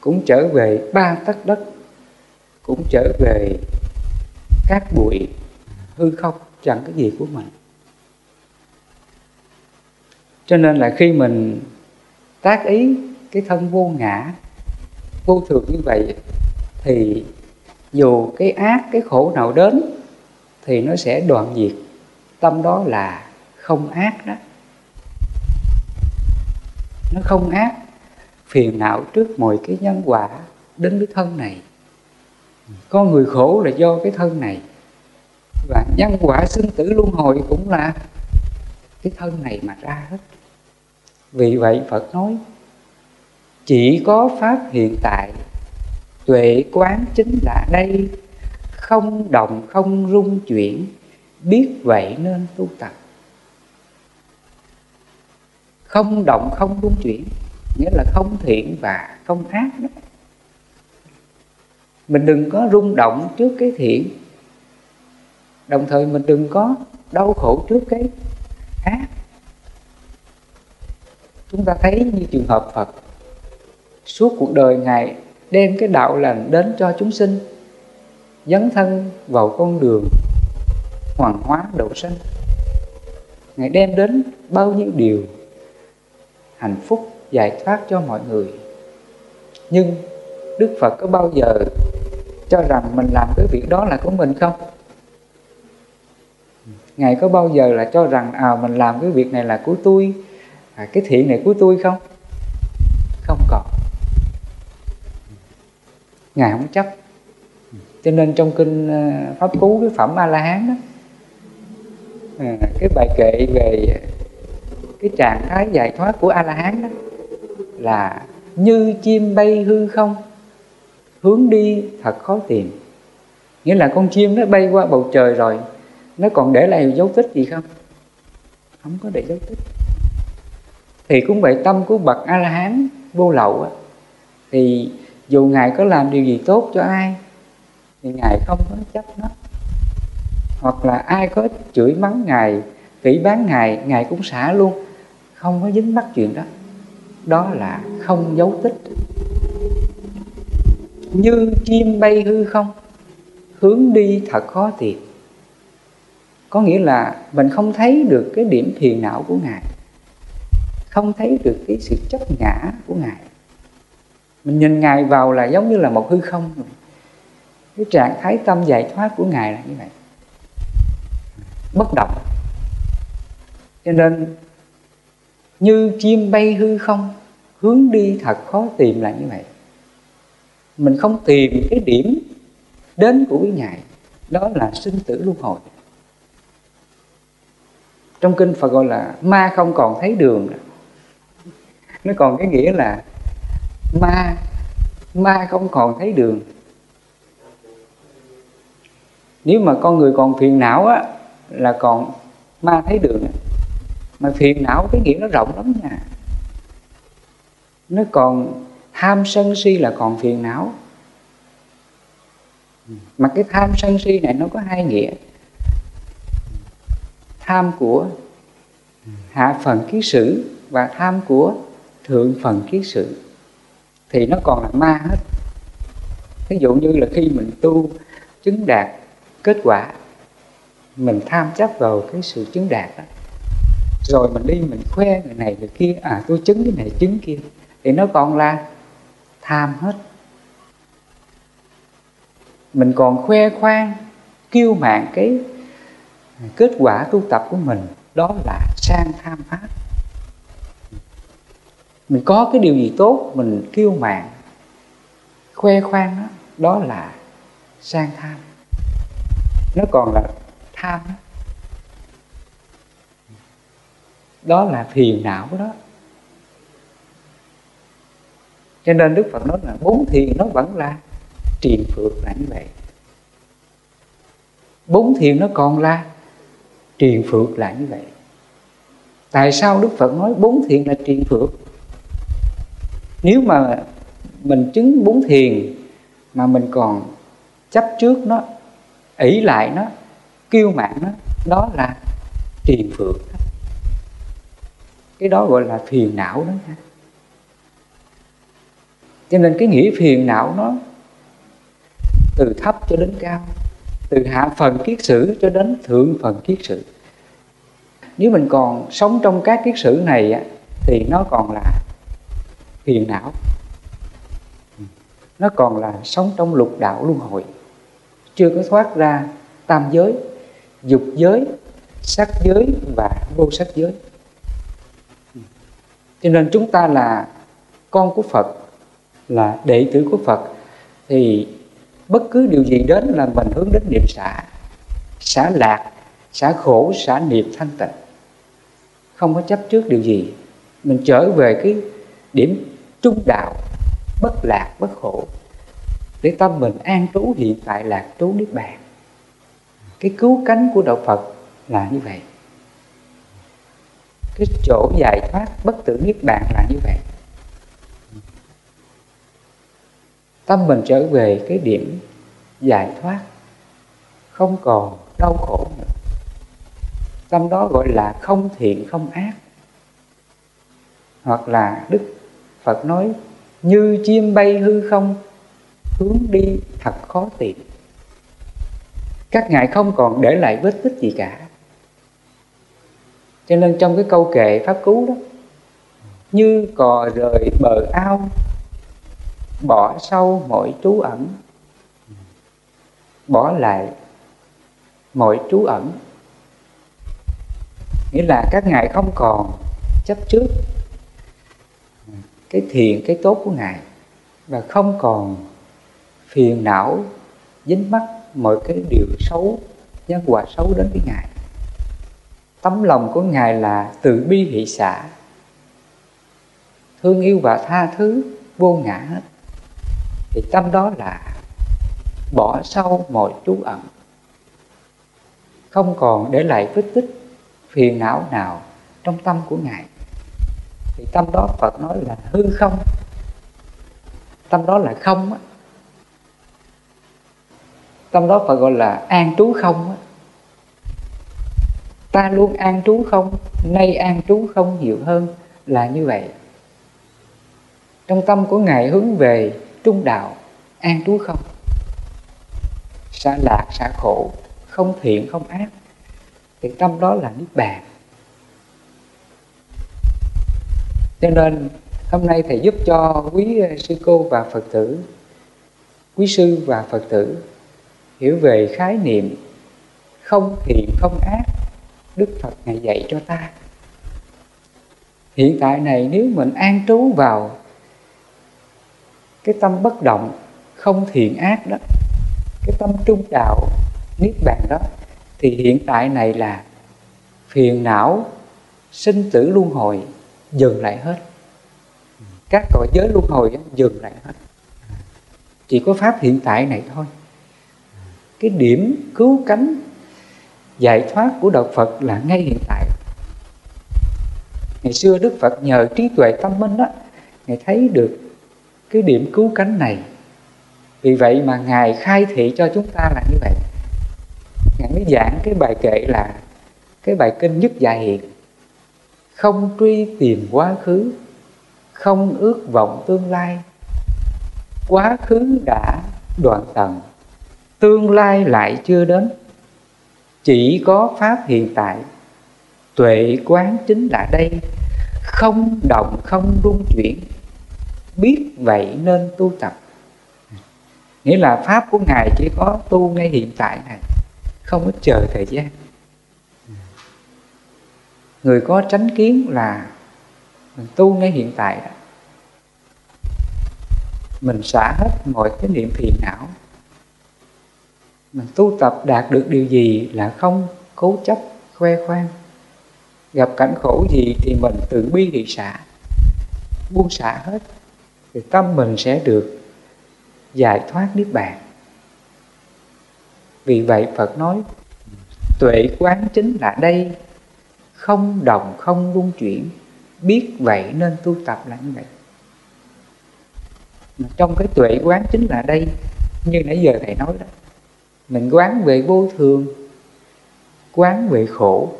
Speaker 1: Cũng trở về ba tấc đất, cũng trở về các bụi hư không, chẳng cái gì của mình. Cho nên là khi mình tác ý cái thân vô ngã, vô thường như vậy thì dù cái ác, cái khổ nào đến thì nó sẽ đoạn diệt. Tâm đó là không ác đó. Nó không ác, phiền não trước mọi cái nhân quả đến với thân này. Con người khổ là do cái thân này. Và nhân quả sinh tử luân hồi cũng là cái thân này mà ra hết. Vì vậy phật nói, chỉ có pháp hiện tại tuệ quán chính là đây. Không động không rung chuyển, biết vậy nên tu tập. Không động không rung chuyển, nghĩa là không thiện và không ác đó. Mình đừng có rung động trước cái thiện. Đồng thời mình đừng có đau khổ trước cái ác. Chúng ta thấy như trường hợp phật, suốt cuộc đời ngài đem cái đạo lành đến cho chúng sinh dấn thân vào con đường hoàng hóa độ sinh ngài đem đến bao nhiêu điều hạnh phúc giải thoát cho mọi người. Nhưng đức phật có bao giờ cho rằng mình làm cái việc đó là của mình không? Ngài có bao giờ là cho rằng à mình làm cái việc này là của tôi à, cái thiện này của tôi không? Không còn ngài không chấp. Cho nên trong kinh ờ, pháp cú cái phẩm a la hán đó à, cái bài kệ về cái trạng thái giải thoát của a la hán đó là như chim bay hư không hướng đi thật khó tìm. Nghĩa là con chim nó bay qua bầu trời rồi nó còn để lại dấu tích gì không? Không có để dấu tích. Thì cũng vậy tâm của bậc a la hán vô lậu á thì dù ngài có làm điều gì tốt cho ai, thì ngài không có chấp nó. Hoặc là ai có chửi mắng ngài, phỉ bán ngài ngài cũng xả luôn. Không có dính mắc chuyện đó. Đó là không dấu tích. Như chim bay hư không, hướng đi thật khó tìm. Có nghĩa là mình không thấy được cái điểm phiền não của ngài, không thấy được cái sự chấp ngã của ngài mình nhìn ngài vào là giống như là một hư không. Cái trạng thái tâm giải thoát của ngài là như vậy. Bất động. Cho nên, như chim bay hư không, hướng đi thật khó tìm là như vậy. Mình không tìm cái điểm đến của cái ngài, đó là sinh tử luân hồi. Trong kinh Phật gọi là ma không còn thấy đường. Nó còn cái nghĩa là ma. Ma không còn thấy đường. Nếu mà con người còn phiền não á, là còn ma thấy đường. Mà phiền não cái nghĩa nó rộng lắm nha. Nó còn tham sân si là còn phiền não. Mà cái tham sân si này nó có hai nghĩa. Tham của hạ phần ký sử và tham của thượng phần ký sự thì nó còn là ma hết. Ví dụ như là khi mình tu chứng đạt kết quả, mình tham chấp vào cái sự chứng đạt đó, rồi mình đi mình khoe người này người kia à tôi chứng cái này chứng kia, thì nó còn là tham hết. Mình còn khoe khoang, kiêu mạn cái kết quả tu tập của mình, đó là sang tham pháp mình có cái điều gì tốt mình kiêu mạn khoe khoang đó, đó là sang tham. Nó còn là tham đó. đó là phiền não đó. Cho nên đức phật nói là bốn thiền nó vẫn là triền phược là như vậy. Bốn thiền nó còn là triền phược là như vậy. Tại sao đức phật nói bốn thiền là triền phược? Nếu mà mình chứng bốn thiền mà mình còn chấp trước nó, ỷ lại nó, kiêu mạn nó, đó là triền phược cái đó gọi là phiền não đó nha. Cho nên cái nghĩa phiền não nó từ thấp cho đến cao, từ hạ phần kiết sử cho đến thượng phần kiết sử. Nếu mình còn sống trong các kiết sử này thì nó còn là phiền não. Nó còn là sống trong lục đạo luân hồi. Chưa có thoát ra tam giới, dục giới, sắc giới và vô sắc giới. Cho nên chúng ta là con của phật, là đệ tử của phật, thì bất cứ điều gì đến là mình hướng đến niệm xả. Xả lạc, xả khổ, xả niệm thanh tịnh. Không có chấp trước điều gì. Mình trở về cái điểm trung đạo, bất lạc, bất khổ. Để tâm mình an trú hiện tại lạc trú niết bàn. Cái cứu cánh của đạo phật là như vậy. Cái chỗ giải thoát bất tử niết bàn là như vậy. Tâm mình trở về cái điểm giải thoát, không còn đau khổ nữa. Tâm đó gọi là không thiện, không ác, hoặc là đức phật nói, như chim bay hư không, hướng đi thật khó tìm. Các ngài không còn để lại vết tích gì cả. Cho nên trong cái câu kệ pháp cứu đó, như cò rời bờ ao, bỏ sâu mọi trú ẩn. Bỏ lại mọi trú ẩn. Nghĩa là các ngài không còn chấp trước cái thiện, cái tốt của ngài. Và không còn phiền não, dính mắc mọi cái điều xấu, nhân quả xấu đến với ngài. Tấm lòng của ngài là từ bi hỷ xả. Thương yêu và tha thứ vô ngã hết. Thì tâm đó là bỏ sau mọi trú ẩn. Không còn để lại vết tích, phiền não nào trong tâm của ngài thì tâm đó phật nói là hư không. Tâm đó là không á. Tâm đó phật gọi là an trú không á. Ta luôn an trú không, nay an trú không nhiều hơn là như vậy. Trong tâm của ngài hướng về trung đạo, an trú không? Xả lạc xả khổ, không thiện, không ác. Thì tâm đó là niết bàn. Cho nên, hôm nay thầy giúp cho quý ờ, sư cô và phật tử, quý sư và phật tử hiểu về khái niệm không thiện, không ác, đức phật ngài dạy cho ta. Hiện tại này, nếu mình an trú vào cái tâm bất động, không thiện ác đó, cái tâm trung đạo, niết bàn đó, thì hiện tại này là phiền não, sinh tử luân hồi dừng lại hết. Các cõi giới luân hồi dừng lại hết. Chỉ có pháp hiện tại này thôi. Cái điểm cứu cánh, giải thoát của đạo Phật là ngay hiện tại. Ngày xưa Đức Phật nhờ trí tuệ tâm minh đó ngài thấy được cái điểm cứu cánh này. Vì vậy mà ngài khai thị cho chúng ta là như vậy. Ngài mới giảng cái bài kệ là, cái bài kinh nhất dạ hiện không truy tìm quá khứ, không ước vọng tương lai. Quá khứ đã đoạn tận tương lai lại chưa đến. Chỉ có pháp hiện tại, tuệ quán chính là đây. Không động, không rung chuyển, biết vậy nên tu tập. Nghĩa là pháp của ngài chỉ có tu ngay hiện tại này, không có chờ thời gian người có tránh kiến là mình tu ngay hiện tại đó. Mình xả hết mọi cái niệm phiền não. Mình tu tập đạt được điều gì là không cố chấp, khoe khoang. Gặp cảnh khổ gì thì mình tự bi thị xả. Buông xả hết thì tâm mình sẽ được giải thoát niết bàn. Vì vậy phật nói, tuệ quán chính là đây không đồng, không luân chuyển. Biết vậy nên tu tập là như vậy. Trong cái tuệ quán chính là đây, như nãy giờ thầy nói đó. Mình quán về vô thường, quán về khổ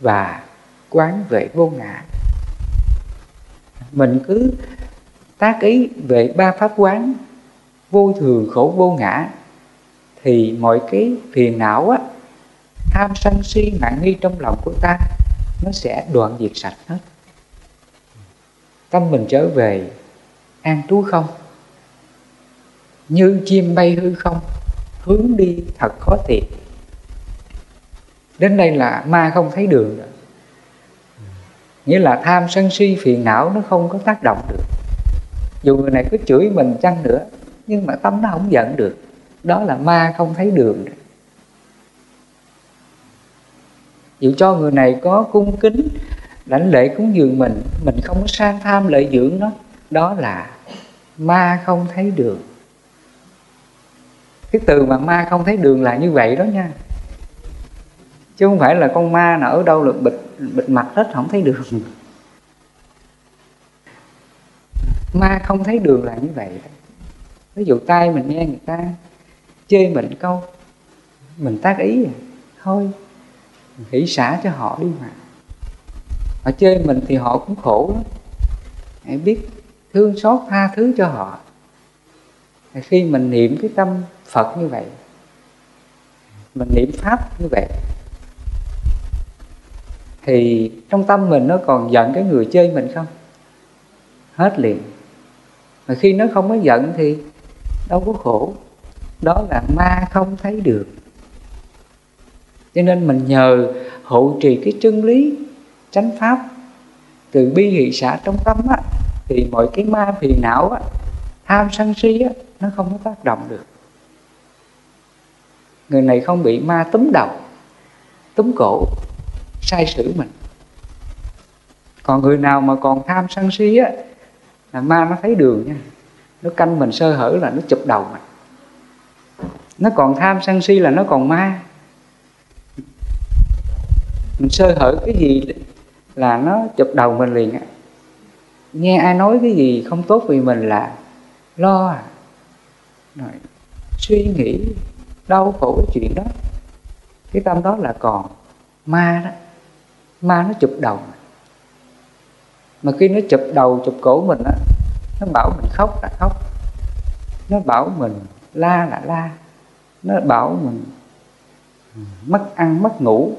Speaker 1: và quán về vô ngã. Mình cứ tác ý về ba pháp quán, vô thường, khổ, vô ngã, thì mọi cái phiền não á, tham sân si, mạng nghi trong lòng của ta nó sẽ đoạn diệt sạch hết. Tâm mình trở về an trú không? Như chim bay hư không? Hướng đi thật khó tìm. Đến đây là ma không thấy đường nữa. nghĩa là tham sân si phiền não nó không có tác động được. Dù người này cứ chửi mình chăng nữa, nhưng mà tâm nó không giận được. Đó là ma không thấy đường dù cho người này có cung kính lãnh lễ cúng dường mình mình không có sang tham lợi dưỡng nó đó là ma không thấy đường cái từ mà ma không thấy đường là như vậy đó nha chứ không phải là con ma nào ở đâu được bịt bịt mặt hết không thấy đường ma không thấy đường là như vậy đó. ví dụ tay mình nghe người ta chê mình câu mình tác ý à. thôi hỷ xả cho họ đi mà. Họ chơi mình thì họ cũng khổ lắm. Hãy biết thương xót tha thứ cho họ. Khi mình niệm cái tâm phật như vậy, mình niệm pháp như vậy, thì trong tâm mình nó còn giận cái người chơi mình không? Hết liền. Mà khi nó không có giận thì đâu có khổ. Đó là ma không thấy được cho nên mình nhờ hộ trì cái chân lý chánh pháp từ bi hỷ xã trong tâm á, thì mọi cái ma phiền não á, tham sân si á, nó không có tác động được. Người này không bị ma túm đầu túm cổ sai sử mình. Còn người nào mà còn tham sân si á là ma nó thấy đường nha nó canh mình sơ hở là nó chụp đầu mình. Nó còn tham sân si là nó còn ma mình sơ hở cái gì là nó chụp đầu mình liền á. Nghe ai nói cái gì không tốt vì mình là lo à. Rồi, suy nghĩ, đau khổ cái chuyện đó. Cái tâm đó là còn ma đó. Ma nó chụp đầu mà khi nó chụp đầu, chụp cổ mình á, nó bảo mình khóc là khóc. Nó bảo mình la là la. Nó bảo mình ừ, mất ăn, mất ngủ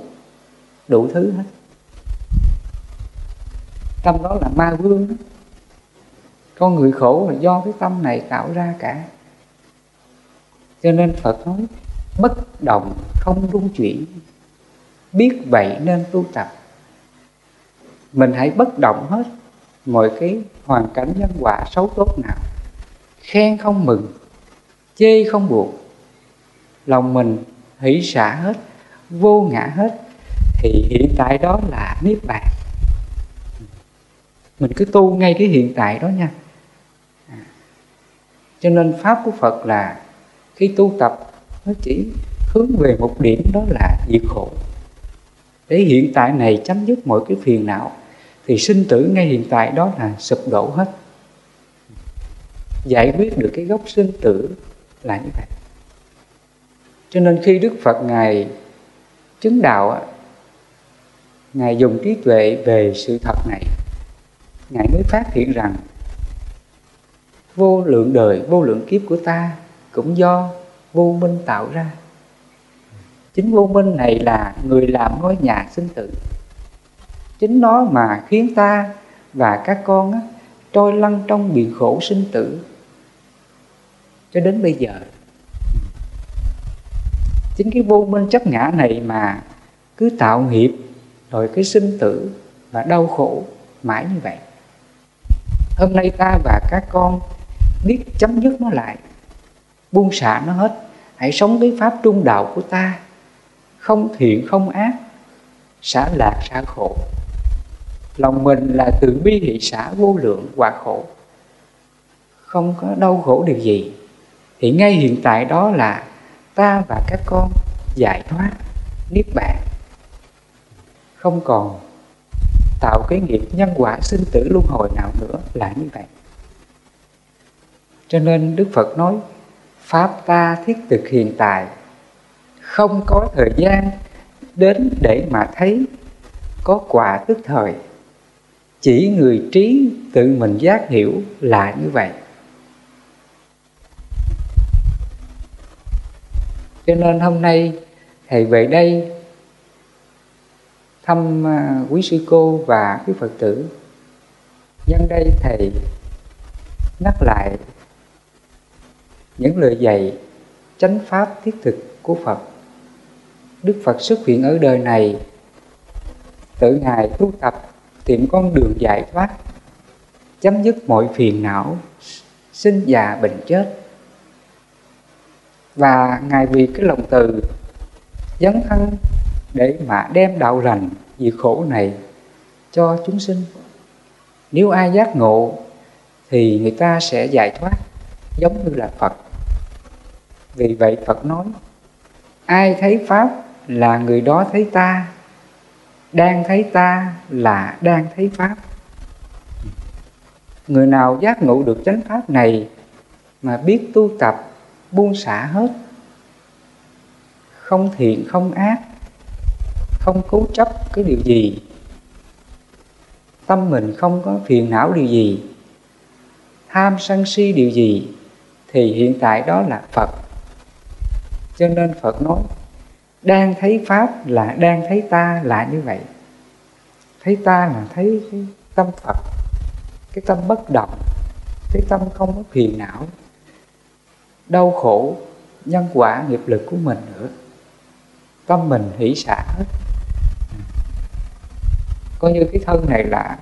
Speaker 1: đủ thứ hết. Tâm đó là ma vương. Đó. con người khổ là do cái tâm này tạo ra cả. Cho nên phật nói, bất động không rung chuyển. Biết vậy nên tu tập. Mình hãy bất động hết mọi cái hoàn cảnh nhân quả xấu tốt nào. Khen không mừng, chê không buộc lòng mình hỷ xả hết, vô ngã hết thì hiện tại đó là niết bàn. Mình cứ tu ngay cái hiện tại đó nha. Cho nên pháp của phật là khi tu tập, nó chỉ hướng về một điểm đó là diệt khổ. Để hiện tại này chấm dứt mọi cái phiền não, thì sinh tử ngay hiện tại đó là sụp đổ hết. Giải quyết được cái gốc sinh tử là như vậy cho nên khi đức phật ngài chứng đạo ngài dùng trí tuệ về sự thật này. Ngài mới phát hiện rằng vô lượng đời vô lượng kiếp của ta cũng do vô minh tạo ra. Chính vô minh này là người làm ngôi nhà sinh tử. Chính nó mà khiến ta và các con á, trôi lăn trong biển khổ sinh tử. Cho đến bây giờ chính cái vô minh chấp ngã này mà cứ tạo nghiệp rồi cái sinh tử và đau khổ mãi như vậy. Hôm nay ta và các con biết chấm dứt nó lại, buông xả nó hết. Hãy sống cái pháp trung đạo của ta. Không thiện, không ác, xả lạc, xả khổ. Lòng mình là từ bi, hỷ, xả, vô lượng, quả khổ. Không có đau khổ điều gì. Thì ngay hiện tại đó là ta và các con giải thoát, niết bàn không còn tạo cái nghiệp nhân quả sinh tử luân hồi nào nữa là như vậy. Cho nên đức phật nói, pháp ta thiết thực hiện tại không có thời gian đến để mà thấy có quả tức thời. Chỉ người trí tự mình giác hiểu là như vậy. Cho nên hôm nay, thầy về đây thăm à, quý sư cô và quý phật tử. Nhân đây thầy nhắc lại những lời dạy chánh pháp thiết thực của phật. Đức phật xuất hiện ở đời này, tự ngài tu tập, tìm con đường giải thoát, chấm dứt mọi phiền não, sinh già bệnh chết. Và ngài vì cái lòng từ dấn thân để mà đem đạo lành diệt khổ này cho chúng sinh. Nếu ai giác ngộ thì người ta sẽ giải thoát, giống như là phật. Vì vậy phật nói, ai thấy pháp là người đó thấy ta, đang thấy ta là đang thấy pháp. Người nào giác ngộ được chánh pháp này mà biết tu tập buông xả hết, không thiện không ác không cố chấp cái điều gì. Tâm mình không có phiền não điều gì. Tham sân si điều gì thì hiện tại đó là phật. Cho nên phật nói, đang thấy pháp là đang thấy ta là như vậy. Thấy ta là thấy cái tâm phật, cái tâm bất động, cái tâm không có phiền não, đau khổ, nhân quả nghiệp lực của mình nữa. Tâm mình hỷ xả hết coi như cái thân này là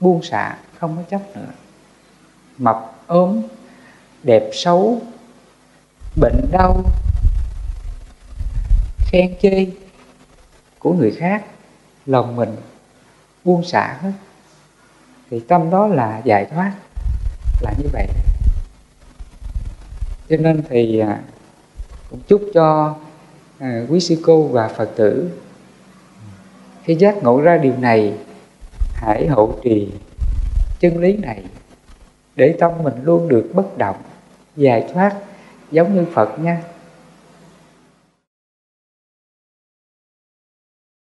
Speaker 1: buông xả không có chấp nữa. Mập, ốm, đẹp xấu, bệnh đau, khen chê của người khác, lòng mình buông xả hết. Thì tâm đó là giải thoát, là như vậy. Cho nên thì à, cũng chúc cho à, quý sư cô và phật tử khi giác ngộ ra điều này, hãy hậu trì chân lý này, để tâm mình luôn được bất động giải thoát, giống như phật nha.